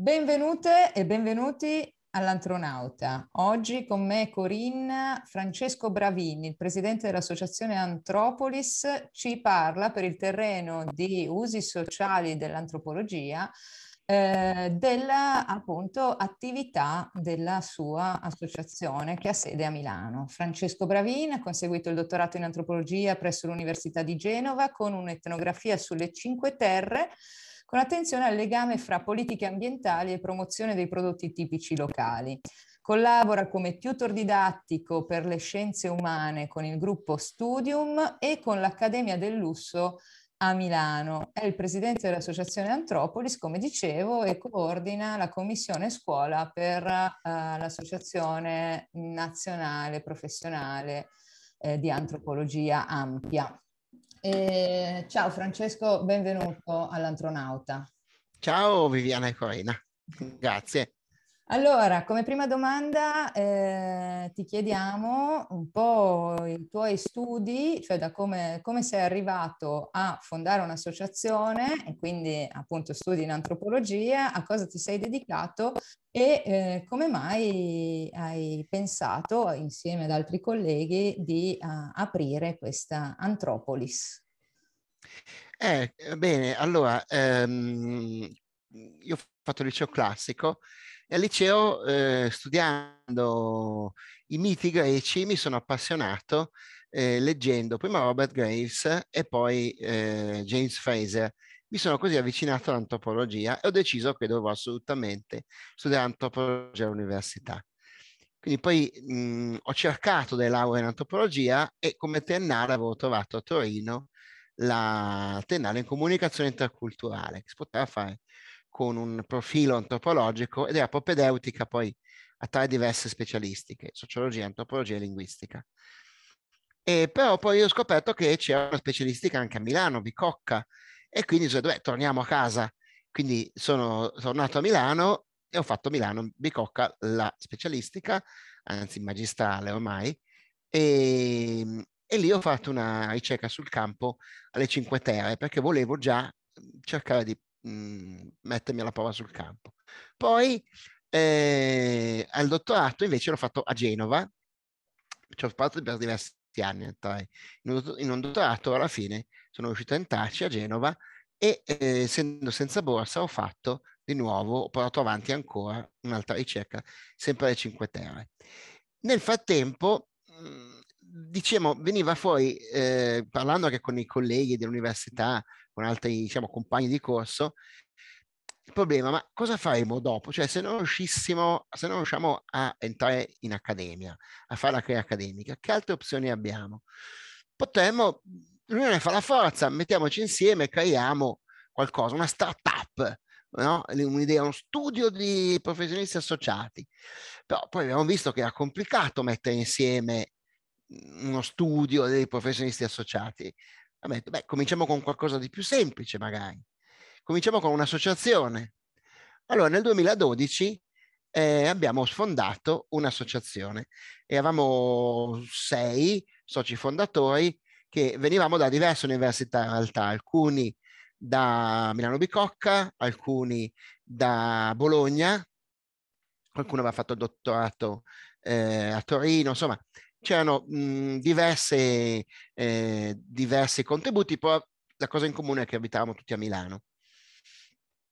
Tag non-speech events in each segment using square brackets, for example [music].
Benvenute e benvenuti all'Antronauta. Oggi con me Corinna Francesco Bravini, il presidente dell'associazione Antropolis, ci parla per il terreno di usi sociali dell'antropologia eh, della appunto attività della sua associazione che ha sede a Milano. Francesco Bravini ha conseguito il dottorato in antropologia presso l'Università di Genova con un'etnografia sulle Cinque Terre con attenzione al legame fra politiche ambientali e promozione dei prodotti tipici locali. Collabora come tutor didattico per le scienze umane con il gruppo Studium e con l'Accademia del Lusso a Milano. È il presidente dell'Associazione Antropolis, come dicevo, e coordina la commissione scuola per uh, l'Associazione Nazionale Professionale eh, di Antropologia Ampia. E ciao Francesco, benvenuto all'Antronauta. Ciao Viviana e Corina, grazie. Allora, come prima domanda eh, ti chiediamo un po' i tuoi studi, cioè da come, come, sei arrivato a fondare un'associazione e quindi appunto studi in antropologia, a cosa ti sei dedicato e eh, come mai hai pensato insieme ad altri colleghi di uh, aprire questa Antropolis? Eh, bene, allora, ehm, io ho fatto il liceo classico e al liceo, eh, studiando i miti greci, mi sono appassionato eh, leggendo prima Robert Graves e poi eh, James Fraser. Mi sono così avvicinato all'antropologia e ho deciso che dovevo assolutamente studiare antropologia all'università. Quindi poi mh, ho cercato delle lauree in antropologia e come triennale avevo trovato a Torino la triennale in comunicazione interculturale, che si poteva fare con un profilo antropologico ed era propedeutica poi a tre diverse specialistiche, sociologia, antropologia e linguistica. E però poi ho scoperto che c'era una specialistica anche a Milano, Bicocca, e quindi ho detto, beh, torniamo a casa. Quindi sono tornato a Milano e ho fatto Milano, Bicocca, la specialistica, anzi magistrale ormai, e, e lì ho fatto una ricerca sul campo alle Cinque Terre perché volevo già cercare di mh, mhmm, mettermi alla prova sul campo. Poi eh, al dottorato invece l'ho fatto a Genova, ci ho fatto per diversi anni in un dottorato, alla fine sono riuscito a entrarci a Genova e eh, essendo senza borsa ho fatto di nuovo, ho portato avanti ancora un'altra ricerca, sempre alle Cinque Terre. Nel frattempo, mhmm, diciamo, veniva fuori, eh, parlando anche con i colleghi dell'università, con altri diciamo, compagni di corso, il problema, ma cosa faremo dopo? Cioè, se non riuscissimo, se non riusciamo a entrare in accademia, a fare la carriera accademica, che altre opzioni abbiamo? Potremmo, l'unione fa la forza, mettiamoci insieme, creiamo qualcosa, una start-up, no? un'idea, uno studio di professionisti associati. Però poi abbiamo visto che era complicato mettere insieme uno studio dei professionisti associati. Vabbè, beh, cominciamo con qualcosa di più semplice magari. Cominciamo con un'associazione. Allora, nel 2012 eh, abbiamo sfondato un'associazione. Eravamo sei soci fondatori che venivamo da diverse università in realtà, alcuni da Milano Bicocca, alcuni da Bologna, qualcuno aveva fatto il dottorato eh, a Torino, insomma, c'erano mh, diverse, eh, diversi contributi, però la cosa in comune è che abitavamo tutti a Milano.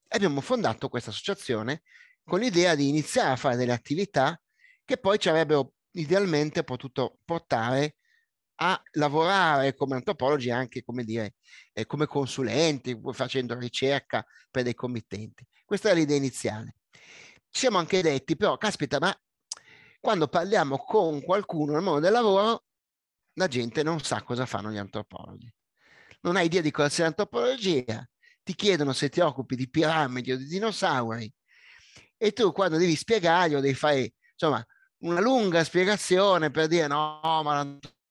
E abbiamo fondato questa associazione con l'idea di iniziare a fare delle attività che poi ci avrebbero idealmente potuto portare a lavorare come antropologi anche come dire eh, come consulenti facendo ricerca per dei committenti questa è l'idea iniziale ci siamo anche detti però caspita ma quando parliamo con qualcuno nel mondo del lavoro, la gente non sa cosa fanno gli antropologi. Non hai idea di cosa sia l'antropologia, ti chiedono se ti occupi di piramidi o di dinosauri e tu quando devi spiegarglielo devi fare insomma una lunga spiegazione per dire no, ma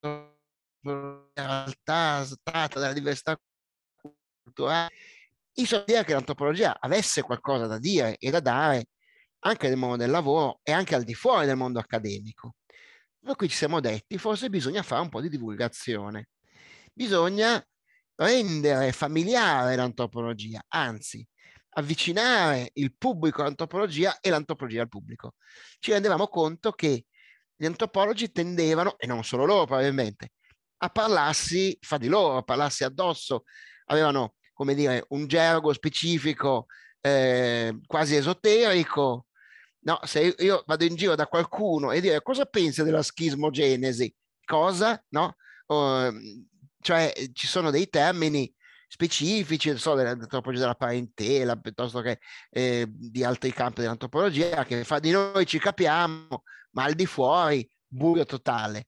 in realtà tratta della diversità culturale. Io dire che l'antropologia avesse qualcosa da dire e da dare anche nel mondo del lavoro e anche al di fuori del mondo accademico. Per cui ci siamo detti, forse bisogna fare un po' di divulgazione. Bisogna rendere familiare l'antropologia, anzi, avvicinare il pubblico all'antropologia e l'antropologia al pubblico. Ci rendevamo conto che gli antropologi tendevano, e non solo loro probabilmente, a parlarsi fra di loro, a parlarsi addosso, avevano, come dire, un gergo specifico, eh, quasi esoterico. No, se io vado in giro da qualcuno e dire cosa pensi della schismogenesi, cosa, no? Uh, cioè ci sono dei termini specifici, so, dell'antropologia della parentela, piuttosto che eh, di altri campi dell'antropologia, che fa di noi ci capiamo, ma al di fuori buio totale.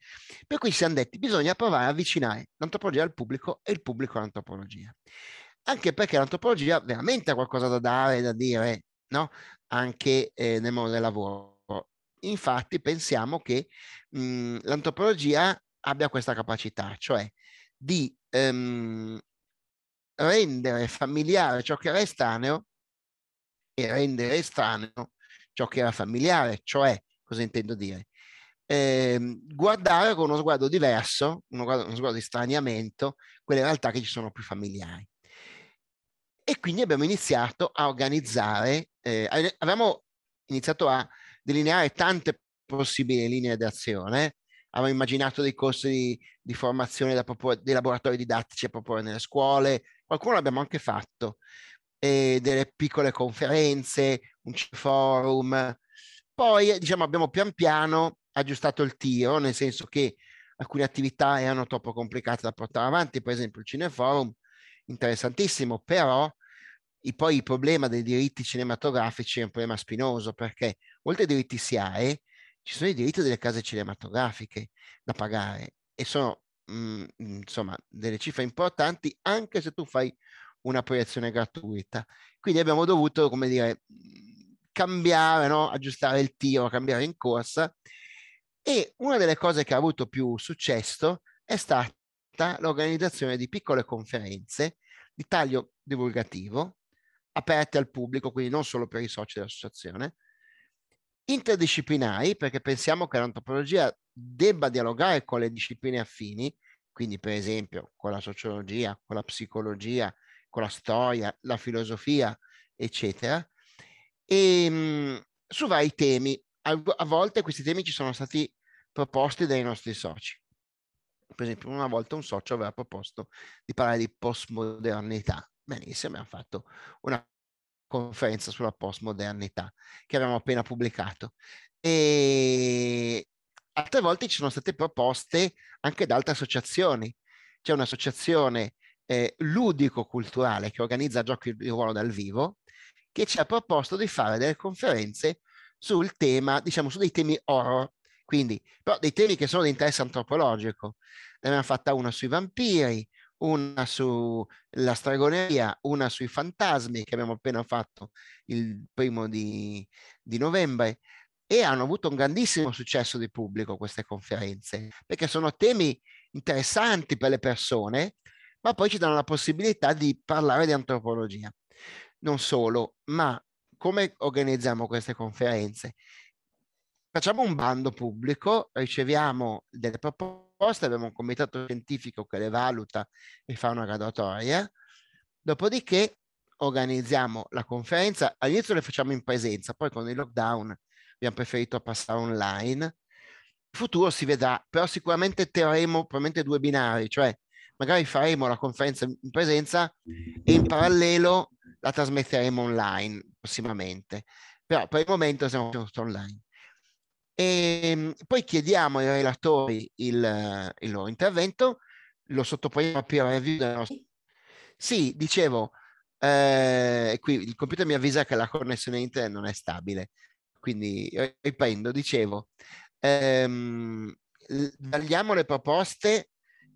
Per cui siamo detti, bisogna provare a avvicinare l'antropologia al pubblico e il pubblico all'antropologia. Anche perché l'antropologia veramente ha qualcosa da dare, da dire, no? Anche eh, nel mondo del lavoro. Infatti pensiamo che mh, l'antropologia abbia questa capacità, cioè di ehm, rendere familiare ciò che era estraneo e rendere estraneo ciò che era familiare, cioè, cosa intendo dire? Eh, guardare con uno sguardo diverso, uno, uno sguardo di straniamento, quelle realtà che ci sono più familiari. E quindi abbiamo iniziato a organizzare, eh, abbiamo iniziato a delineare tante possibili linee d'azione, avevamo immaginato dei corsi di, di formazione da proporre, dei laboratori didattici a proporre nelle scuole, qualcuno l'abbiamo anche fatto, e delle piccole conferenze, un forum. Poi, diciamo, abbiamo pian piano aggiustato il tiro, nel senso che alcune attività erano troppo complicate da portare avanti, per esempio il Cineforum, interessantissimo, però e poi il problema dei diritti cinematografici è un problema spinoso perché oltre ai diritti SIAE ci sono i diritti delle case cinematografiche da pagare e sono mh, mm, insomma delle cifre importanti anche se tu fai una proiezione gratuita. Quindi abbiamo dovuto, come dire, cambiare, no? aggiustare il tiro, cambiare in corsa e una delle cose che ha avuto più successo è stata l'organizzazione di piccole conferenze di taglio divulgativo aperte al pubblico, quindi non solo per i soci dell'associazione, interdisciplinari, perché pensiamo che l'antropologia debba dialogare con le discipline affini, quindi per esempio con la sociologia, con la psicologia, con la storia, la filosofia, eccetera, e mh, su vari temi. A, a volte questi temi ci sono stati proposti dai nostri soci. Per esempio, una volta un socio aveva proposto di parlare di postmodernità. Benissimo, abbiamo fatto una conferenza sulla postmodernità che abbiamo appena pubblicato. E altre volte ci sono state proposte anche da altre associazioni. C'è un'associazione eh, ludico-culturale che organizza giochi di ruolo dal vivo che ci ha proposto di fare delle conferenze sul tema, diciamo, su dei temi horror, quindi però dei temi che sono di interesse antropologico. Ne abbiamo fatta una sui vampiri, una sulla stregoneria, una sui fantasmi che abbiamo appena fatto il primo di, di novembre e hanno avuto un grandissimo successo di pubblico queste conferenze perché sono temi interessanti per le persone ma poi ci danno la possibilità di parlare di antropologia. Non solo, ma come organizziamo queste conferenze? Facciamo un bando pubblico, riceviamo delle proposte abbiamo un comitato scientifico che le valuta e fa una graduatoria, dopodiché organizziamo la conferenza, all'inizio le facciamo in presenza, poi con il lockdown abbiamo preferito passare online. Il futuro si vedrà, però sicuramente terremo probabilmente due binari, cioè magari faremo la conferenza in presenza e in parallelo la trasmetteremo online prossimamente. Però per il momento siamo tutto online. E ehm, poi chiediamo ai relatori il, il loro intervento, lo sottoponiamo a peer review. Nostro... Sì, dicevo, eh, qui il computer mi avvisa che la connessione internet non è stabile, quindi riprendo, dicevo, ehm, vagliamo le proposte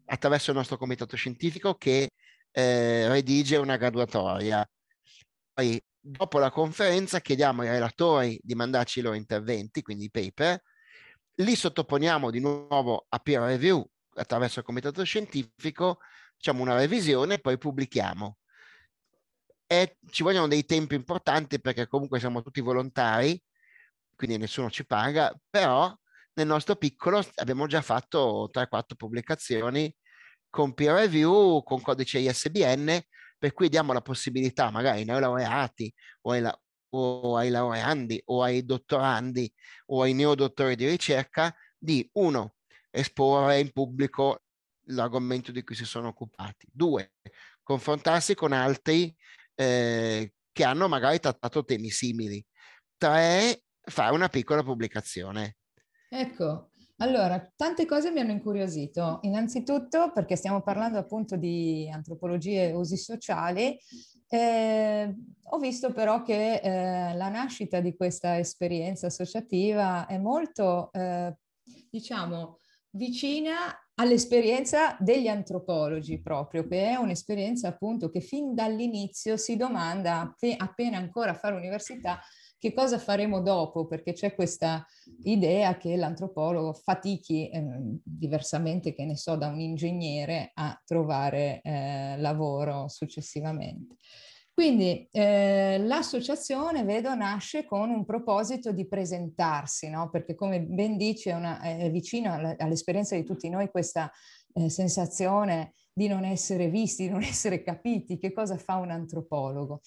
attraverso il nostro comitato scientifico che eh, redige una graduatoria. Poi dopo la conferenza chiediamo ai relatori di mandarci i loro interventi, quindi i paper, li sottoponiamo di nuovo a peer review attraverso il comitato scientifico, facciamo una revisione e poi pubblichiamo. E ci vogliono dei tempi importanti perché comunque siamo tutti volontari, quindi nessuno ci paga, però nel nostro piccolo abbiamo già fatto 3-4 pubblicazioni con peer review, con codice ISBN, per cui diamo la possibilità magari ai neolaureati o ai, o ai laureandi o ai dottorandi o ai neodottori di ricerca di uno, esporre in pubblico l'argomento di cui si sono occupati, due, confrontarsi con altri eh, che hanno magari trattato temi simili, tre, fare una piccola pubblicazione. Ecco, allora, tante cose mi hanno incuriosito. Innanzitutto perché stiamo parlando appunto di antropologie e usi sociali. Eh, ho visto però che eh, la nascita di questa esperienza associativa è molto, eh, diciamo, vicina all'esperienza degli antropologi proprio, che è un'esperienza appunto che fin dall'inizio si domanda, appena ancora a fare università, che cosa faremo dopo? Perché c'è questa idea che l'antropologo fatichi eh, diversamente, che ne so, da un ingegnere a trovare eh, lavoro successivamente. Quindi eh, l'associazione, vedo, nasce con un proposito di presentarsi, no? perché come ben dice una, è vicino all'esperienza di tutti noi questa eh, sensazione di non essere visti, di non essere capiti, che cosa fa un antropologo.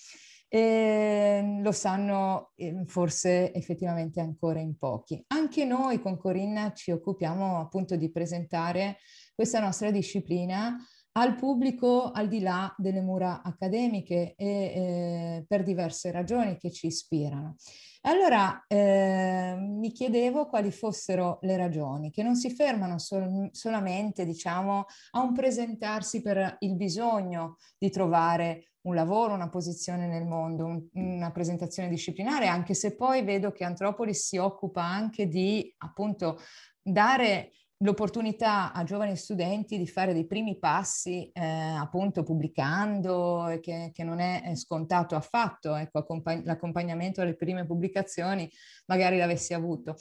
E lo sanno ehm, forse effettivamente ancora in pochi. Anche noi con Corinna ci occupiamo appunto di presentare questa nostra disciplina al pubblico al di là delle mura accademiche e eh, per diverse ragioni che ci ispirano. Allora eh, mi chiedevo quali fossero le ragioni, che non si fermano sol- solamente diciamo, a un presentarsi per il bisogno di trovare un lavoro, una posizione nel mondo, un, una presentazione disciplinare, anche se poi vedo che Antropolis si occupa anche di appunto dare l'opportunità a giovani studenti di fare dei primi passi eh, appunto pubblicando, che, che, non è scontato affatto, ecco, accompagn- l'accompagnamento alle prime pubblicazioni magari l'avessi avuto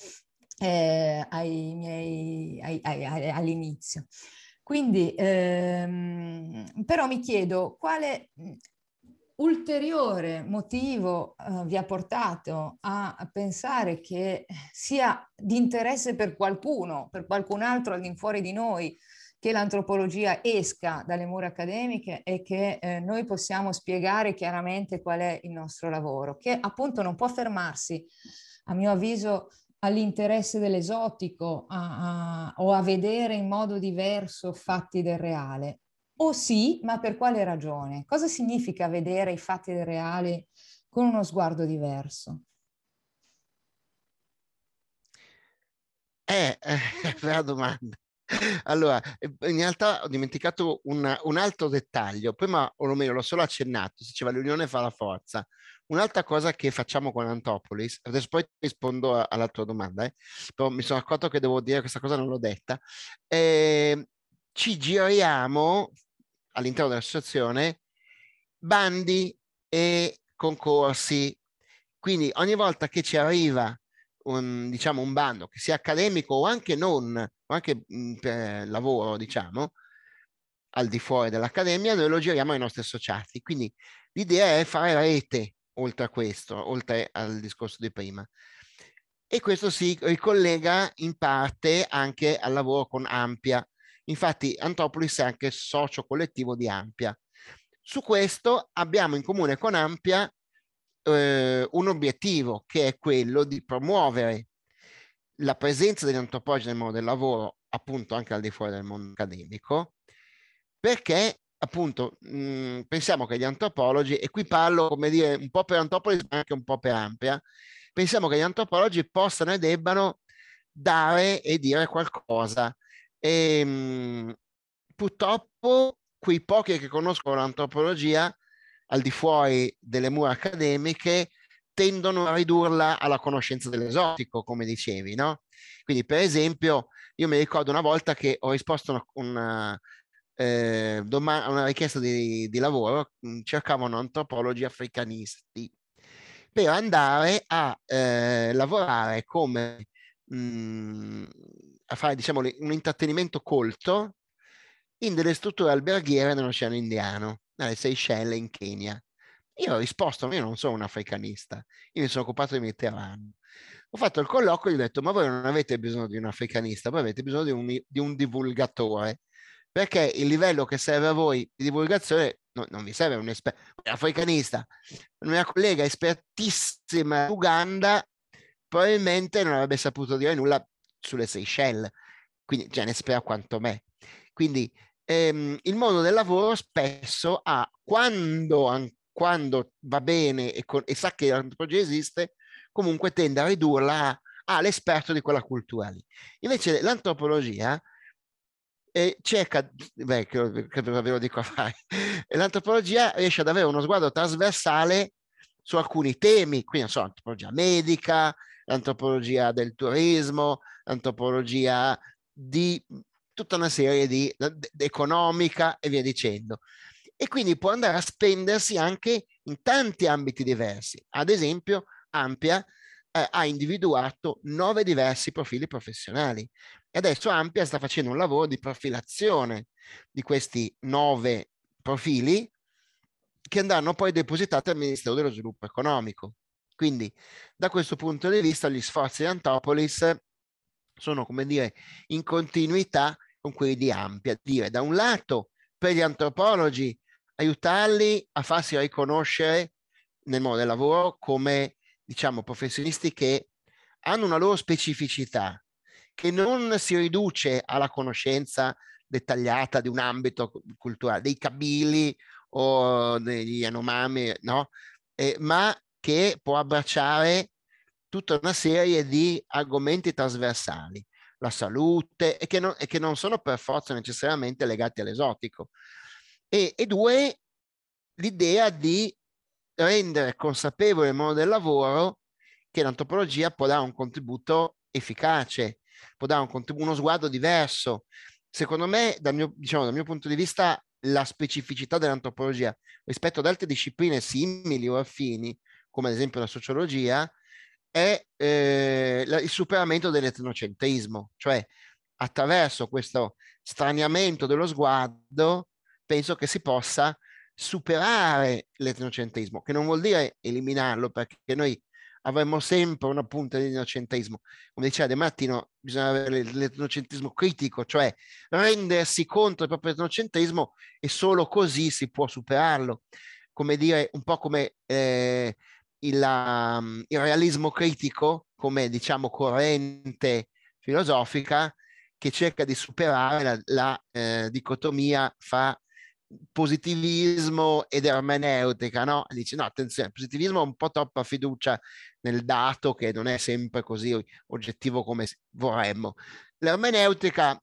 eh, ai miei, ai, ai, all'inizio. Quindi, ehm, però mi chiedo quale ulteriore motivo uh, vi ha portato a, pensare che sia di interesse per qualcuno, per qualcun altro all'infuori di noi, che l'antropologia esca dalle mura accademiche e che eh, noi possiamo spiegare chiaramente qual è il nostro lavoro, che appunto non può fermarsi, a mio avviso, all'interesse dell'esotico a, a, o a vedere in modo diverso fatti del reale, o sì, ma per quale ragione? Cosa significa vedere i fatti del reale con uno sguardo diverso? Eh, eh, [laughs] bella domanda. Allora, in realtà ho dimenticato un, un, altro dettaglio, prima, o meglio, l'ho solo accennato, si diceva l'unione fa la forza. Un'altra cosa che facciamo con Antopolis, adesso poi rispondo alla tua domanda, eh, però mi sono accorto che devo dire questa cosa, non l'ho detta, eh, ci giriamo all'interno dell'associazione bandi e concorsi. Quindi ogni volta che ci arriva un, diciamo, un bando, che sia accademico o anche non, o anche mh, per lavoro, diciamo, al di fuori dell'accademia, noi lo giriamo ai nostri associati. Quindi l'idea è fare rete oltre a questo, oltre al discorso di prima. E questo si ricollega in parte anche al lavoro con Ampia, Infatti Antopolis è anche socio collettivo di Ampia. Su questo abbiamo in comune con Ampia eh, un obiettivo che è quello di promuovere la presenza degli antropologi nel mondo del lavoro, appunto anche al di fuori del mondo accademico, perché appunto mh, pensiamo che gli antropologi, e qui parlo come dire un po' per Antopolis ma anche un po' per Ampia, pensiamo che gli antropologi possano e debbano dare e dire qualcosa e, ehm, purtroppo quei pochi che conoscono l'antropologia al di fuori delle mura accademiche tendono a ridurla alla conoscenza dell'esotico, come dicevi, no? Quindi, per esempio, io mi ricordo una volta che ho risposto una, una, eh, una richiesta di, di, lavoro, mm, cercavano antropologi africanisti per andare a eh, lavorare come mh, mm, a fare diciamo, un intrattenimento colto in delle strutture alberghiere nell'Oceano Indiano, nelle Seychelles in Kenya. Io ho risposto, io non sono un africanista, io mi sono occupato di Mediterraneo. Ho fatto il colloquio e gli ho detto, ma voi non avete bisogno di un africanista, voi avete bisogno di un, di un divulgatore, perché il livello che serve a voi di divulgazione no, non vi serve un esperto, africanista, una collega espertissima in Uganda probabilmente non avrebbe saputo dire nulla sulle Seychelles, quindi già ne espert quanto me. Quindi ehm, il mondo del lavoro spesso ha, quando, quando va bene e, con, e sa che l'antropologia esiste, comunque tende a ridurla all'esperto di quella cultura lì. Invece l'antropologia eh, cerca, beh, credo, credo ve lo dico a fare, [laughs] l'antropologia riesce ad avere uno sguardo trasversale su alcuni temi, quindi non so, l'antropologia medica, l'antropologia del turismo, l'antropologia di tutta una serie di, economica e via dicendo. E quindi può andare a spendersi anche in tanti ambiti diversi. Ad esempio, Ampia eh, ha individuato nove diversi profili professionali e adesso Ampia sta facendo un lavoro di profilazione di questi nove profili che andranno poi depositati al Ministero dello Sviluppo Economico. Quindi da questo punto di vista gli sforzi di Antopolis sono, come dire, in continuità con quelli di Ampia. Dire da un lato per gli antropologi aiutarli a farsi riconoscere nel mondo del lavoro come, diciamo, professionisti che hanno una loro specificità, che non si riduce alla conoscenza dettagliata di un ambito culturale, dei cabili o degli anomami, no? Eh, ma che può abbracciare tutta una serie di argomenti trasversali, la salute, e che non, e che non sono per forza necessariamente legati all'esotico. E, e due, l'idea di rendere consapevole il mondo del lavoro che l'antropologia può dare un contributo efficace, può dare un uno sguardo diverso. Secondo me, dal mio, diciamo, dal mio punto di vista, la specificità dell'antropologia rispetto ad altre discipline simili o affini come ad esempio la sociologia, è eh, il superamento dell'etnocentrismo, cioè attraverso questo straniamento dello sguardo penso che si possa superare l'etnocentrismo, che non vuol dire eliminarlo, perché noi avremmo sempre una punta di etnocentrismo. Come diceva De Martino, bisogna avere l'etnocentrismo critico, cioè rendersi contro il proprio etnocentrismo e solo così si può superarlo. Come dire, un po' come eh, il, um, il realismo critico come diciamo corrente filosofica che cerca di superare la, la eh, dicotomia fra positivismo ed ermeneutica, no? Dice no, attenzione, il positivismo ha un po' troppa fiducia nel dato che non è sempre così oggettivo come vorremmo. L'ermeneutica,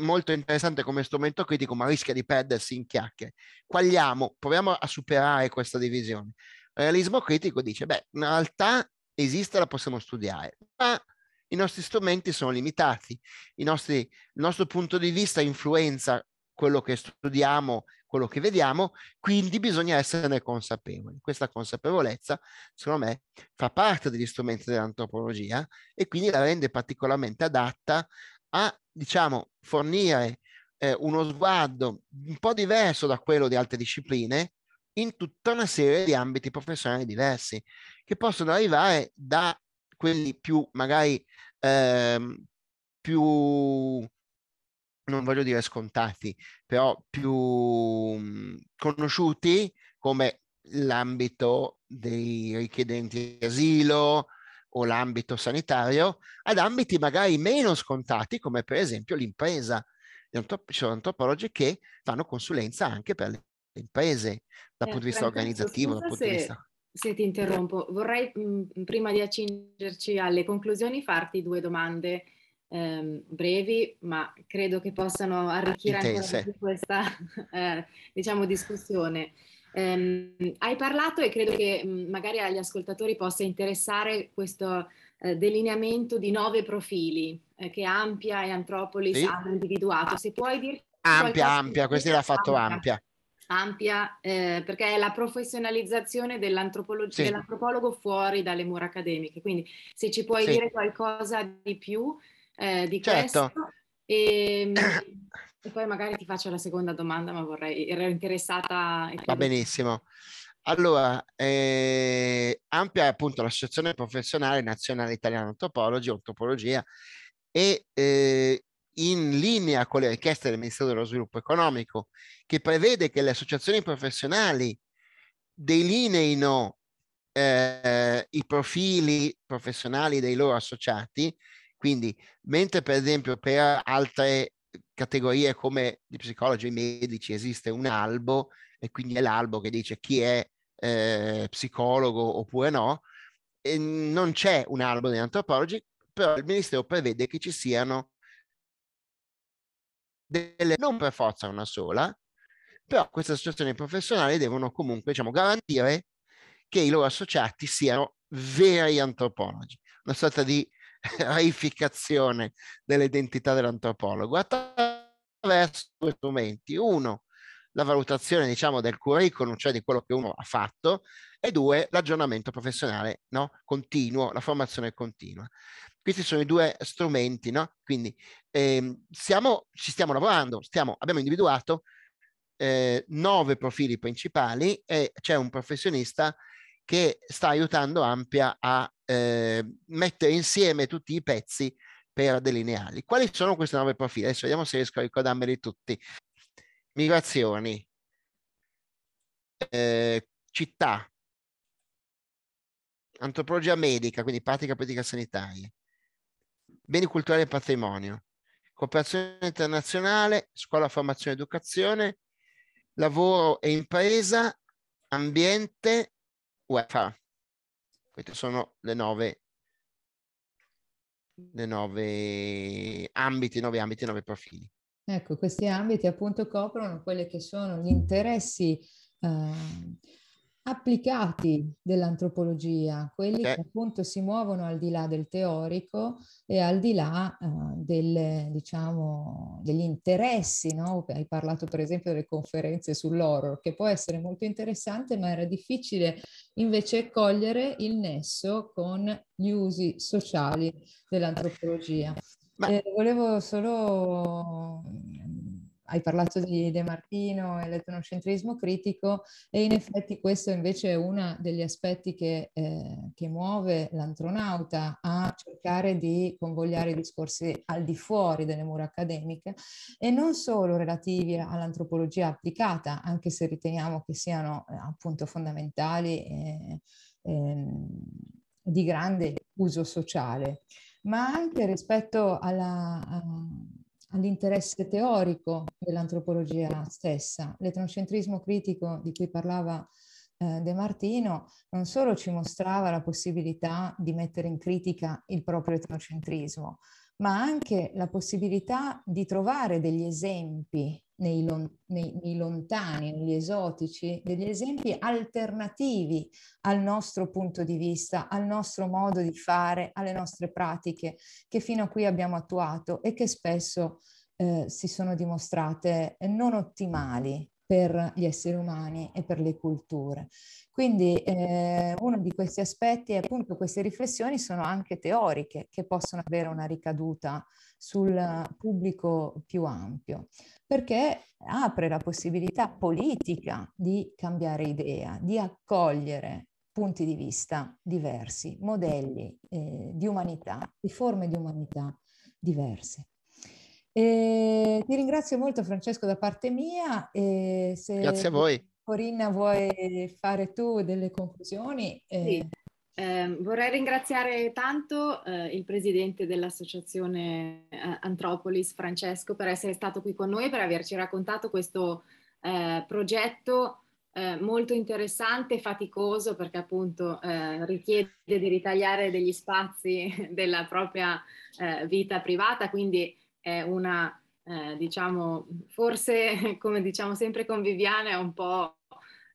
molto interessante come strumento critico, ma rischia di perdersi in chiacchiere. Quagliamo, proviamo a superare questa divisione realismo critico dice, beh, in realtà esiste, la possiamo studiare, ma i nostri strumenti sono limitati, nostri, il nostro punto di vista influenza quello che studiamo, quello che vediamo, quindi bisogna esserne consapevoli. Questa consapevolezza, secondo me, fa parte degli strumenti dell'antropologia e quindi la rende particolarmente adatta a, diciamo, fornire eh, uno sguardo un po' diverso da quello di altre discipline, in tutta una serie di ambiti professionali diversi, che possono arrivare da quelli più magari ehm, più non voglio dire scontati, però più mh, conosciuti come l'ambito dei richiedenti asilo o l'ambito sanitario, ad ambiti magari meno scontati come per esempio l'impresa. Ci sono antropologi che fanno consulenza anche per le imprese dal eh, punto di vista organizzativo. Dal punto se, di vista... se ti interrompo, vorrei mh, prima di accingerci alle conclusioni farti due domande ehm, brevi, ma credo che possano arricchire Intense. ancora questa [laughs] eh, diciamo, discussione. Um, hai parlato e credo che mh, magari agli ascoltatori possa interessare questo eh, delineamento di nove profili eh, che Ampia e Antropolis sì. hanno individuato. Se puoi dirci ampia, ampia, questi l'ha fatto ampia. ampia ampia eh, perché è la professionalizzazione sì. dell'antropologo fuori dalle mura accademiche. Quindi se ci puoi sì. dire qualcosa di più eh, di certo. questo. E, e, poi magari ti faccio la seconda domanda, ma vorrei, ero interessata. Va benissimo. Allora, eh, Ampia è appunto l'Associazione Professionale Nazionale Italiana Antropologi, Antropologia, e eh, in linea con le richieste del Ministero dello Sviluppo Economico, che prevede che le associazioni professionali delineino eh, i profili professionali dei loro associati, quindi mentre per esempio per altre categorie come gli psicologi e i medici esiste un albo e quindi è l'albo che dice chi è eh, psicologo oppure no, non c'è un albo degli antropologi, però il Ministero prevede che ci siano delle, non per forza una sola, però queste associazioni professionali devono comunque diciamo, garantire che i loro associati siano veri antropologi, una sorta di [laughs] reificazione dell'identità dell'antropologo attraverso due strumenti. Uno, la valutazione diciamo del curriculum, cioè di quello che uno ha fatto, e due, l'aggiornamento professionale no? continuo, la formazione continua. Questi sono i due strumenti, no? Quindi ehm, siamo, ci stiamo lavorando, stiamo, abbiamo individuato eh, nove profili principali e c'è un professionista che sta aiutando Ampia a eh, mettere insieme tutti i pezzi per delinearli. Quali sono questi nove profili? Adesso vediamo se riesco a ricordarmeli tutti. Migrazioni, eh, città, antropologia medica, quindi pratica politica sanitaria, beni culturali e patrimonio, cooperazione internazionale, scuola, formazione e educazione, lavoro e impresa, ambiente, UEFA. Questi sono le nove, le nove ambiti, nove ambiti, nove profili. Ecco, questi ambiti appunto coprono quelli che sono gli interessi eh, applicati dell'antropologia, quelli okay. che appunto si muovono al di là del teorico e al di là uh, delle, diciamo, degli interessi, no? Hai parlato per esempio delle conferenze sull'horror, che può essere molto interessante, ma era difficile invece cogliere il nesso con gli usi sociali dell'antropologia. Ma... Eh, volevo solo hai parlato di De Martino e l'etnocentrismo critico e in effetti questo invece è uno degli aspetti che, eh, che, muove l'antronauta a cercare di convogliare i discorsi al di fuori delle mura accademiche e non solo relativi all'antropologia applicata, anche se riteniamo che siano eh, appunto fondamentali e, e, di grande uso sociale, ma anche rispetto alla... A, all'interesse teorico dell'antropologia stessa. L'etnocentrismo critico di cui parlava eh, De Martino non solo ci mostrava la possibilità di mettere in critica il proprio etnocentrismo, ma anche la possibilità di trovare degli esempi nei, nei, nei, lontani, negli esotici, degli esempi alternativi al nostro punto di vista, al nostro modo di fare, alle nostre pratiche che fino a qui abbiamo attuato e che spesso eh, si sono dimostrate non ottimali per gli esseri umani e per le culture. Quindi eh, uno di questi aspetti è appunto queste riflessioni sono anche teoriche che possono avere una ricaduta sul pubblico più ampio, perché apre la possibilità politica di cambiare idea, di accogliere punti di vista diversi, modelli eh, di umanità, di forme di umanità diverse. E ti ringrazio molto Francesco da parte mia. E se Grazie a voi. Corinna vuoi fare tu delle conclusioni? Sì. Eh, vorrei ringraziare tanto eh, il presidente dell'associazione eh, Antropolis, Francesco, per essere stato qui con noi, per averci raccontato questo eh, progetto eh, molto interessante e faticoso perché appunto eh, richiede di ritagliare degli spazi [laughs] della propria vita privata, quindi è una, eh, diciamo, forse [laughs] come diciamo sempre con Viviana, è un po'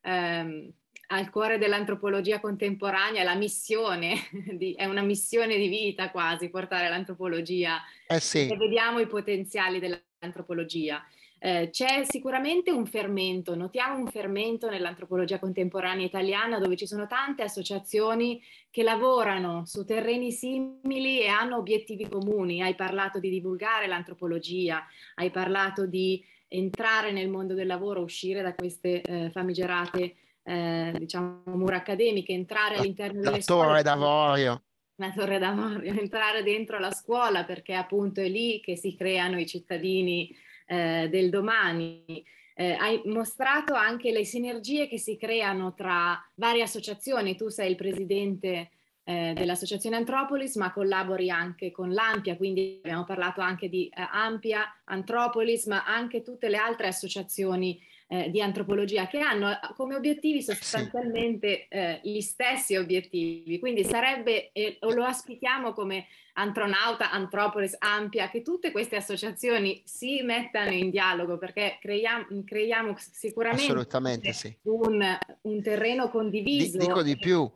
ehm, al cuore dell'antropologia contemporanea, la missione, [laughs] di, è una missione di vita quasi portare l'antropologia. Eh sì. E vediamo i potenziali dell'antropologia. Eh, c'è sicuramente un fermento, notiamo un fermento nell'antropologia contemporanea italiana dove ci sono tante associazioni che lavorano su terreni simili e hanno obiettivi comuni. Hai parlato di divulgare l'antropologia, hai parlato di entrare nel mondo del lavoro, uscire da queste eh, famigerate eh, diciamo mura accademiche, entrare all'interno delle scuole. d'avorio. una torre d'avorio, [laughs] entrare dentro la scuola perché appunto è lì che si creano i cittadini eh, del domani. Eh, hai mostrato anche le sinergie che si creano tra varie associazioni. Tu sei il presidente eh, dell'associazione Antropolis, ma collabori anche con l'Ampia, quindi abbiamo parlato anche di eh, Ampia, Antropolis, ma anche tutte le altre associazioni eh, di antropologia che hanno eh, come obiettivi sostanzialmente eh, gli stessi obiettivi. Quindi sarebbe, e lo auspichiamo come Antronauta, Antropolis, Ampia, che tutte queste associazioni si mettano in dialogo perché creiamo, creiamo sicuramente sì. un, un, terreno condiviso. Dico di più,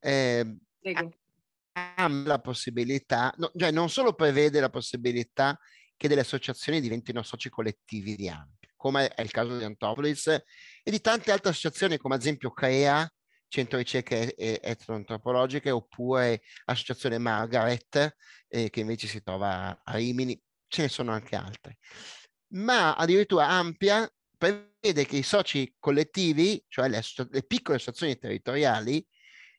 eh, la possibilità, no, cioè non solo prevede la possibilità che delle associazioni diventino soci collettivi di Ampia, come è il caso di Antopolis e di tante altre associazioni come ad esempio CREA, Centro Ricerche Etnoantropologiche, oppure Associazione Margaret, eh, che invece si trova a Rimini, ce ne sono anche altre. Ma addirittura Ampia prevede che i soci collettivi, cioè le, le piccole associazioni territoriali,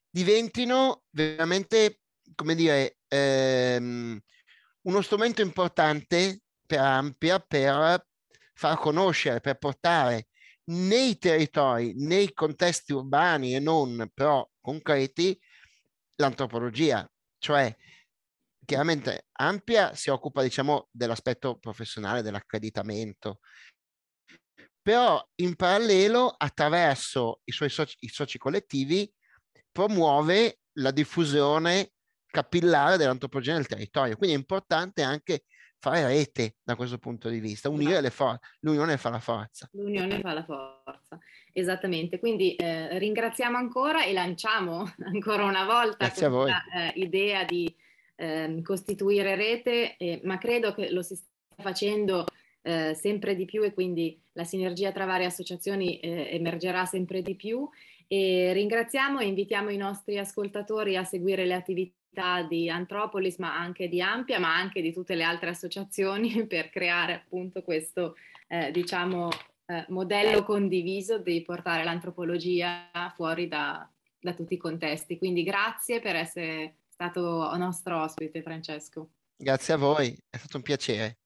diventino veramente, come dire, ehm, uno strumento importante per Ampia per far conoscere, per portare nei territori, nei contesti urbani e non però concreti, l'antropologia, cioè chiaramente ampia si occupa diciamo dell'aspetto professionale, dell'accreditamento, però in parallelo attraverso i suoi soci, i soci collettivi promuove la diffusione capillare dell'antropologia nel territorio, quindi è importante anche fare rete da questo punto di vista, unire le forze, l'unione fa la forza. L'unione fa la forza, esattamente. Quindi eh, ringraziamo ancora e lanciamo [laughs] ancora una volta questa eh, idea di eh, costituire rete, ma credo che lo si stia facendo eh, sempre di più e quindi la sinergia tra varie associazioni eh, emergerà sempre di più. E ringraziamo e invitiamo i nostri ascoltatori a seguire le attività di Antropolis, ma anche di Ampia, ma anche di tutte le altre associazioni [laughs] per creare appunto questo, eh, diciamo, eh, modello condiviso di portare l'antropologia fuori da, da tutti i contesti. Quindi grazie per essere stato nostro ospite, Francesco. Grazie a voi, è stato un piacere.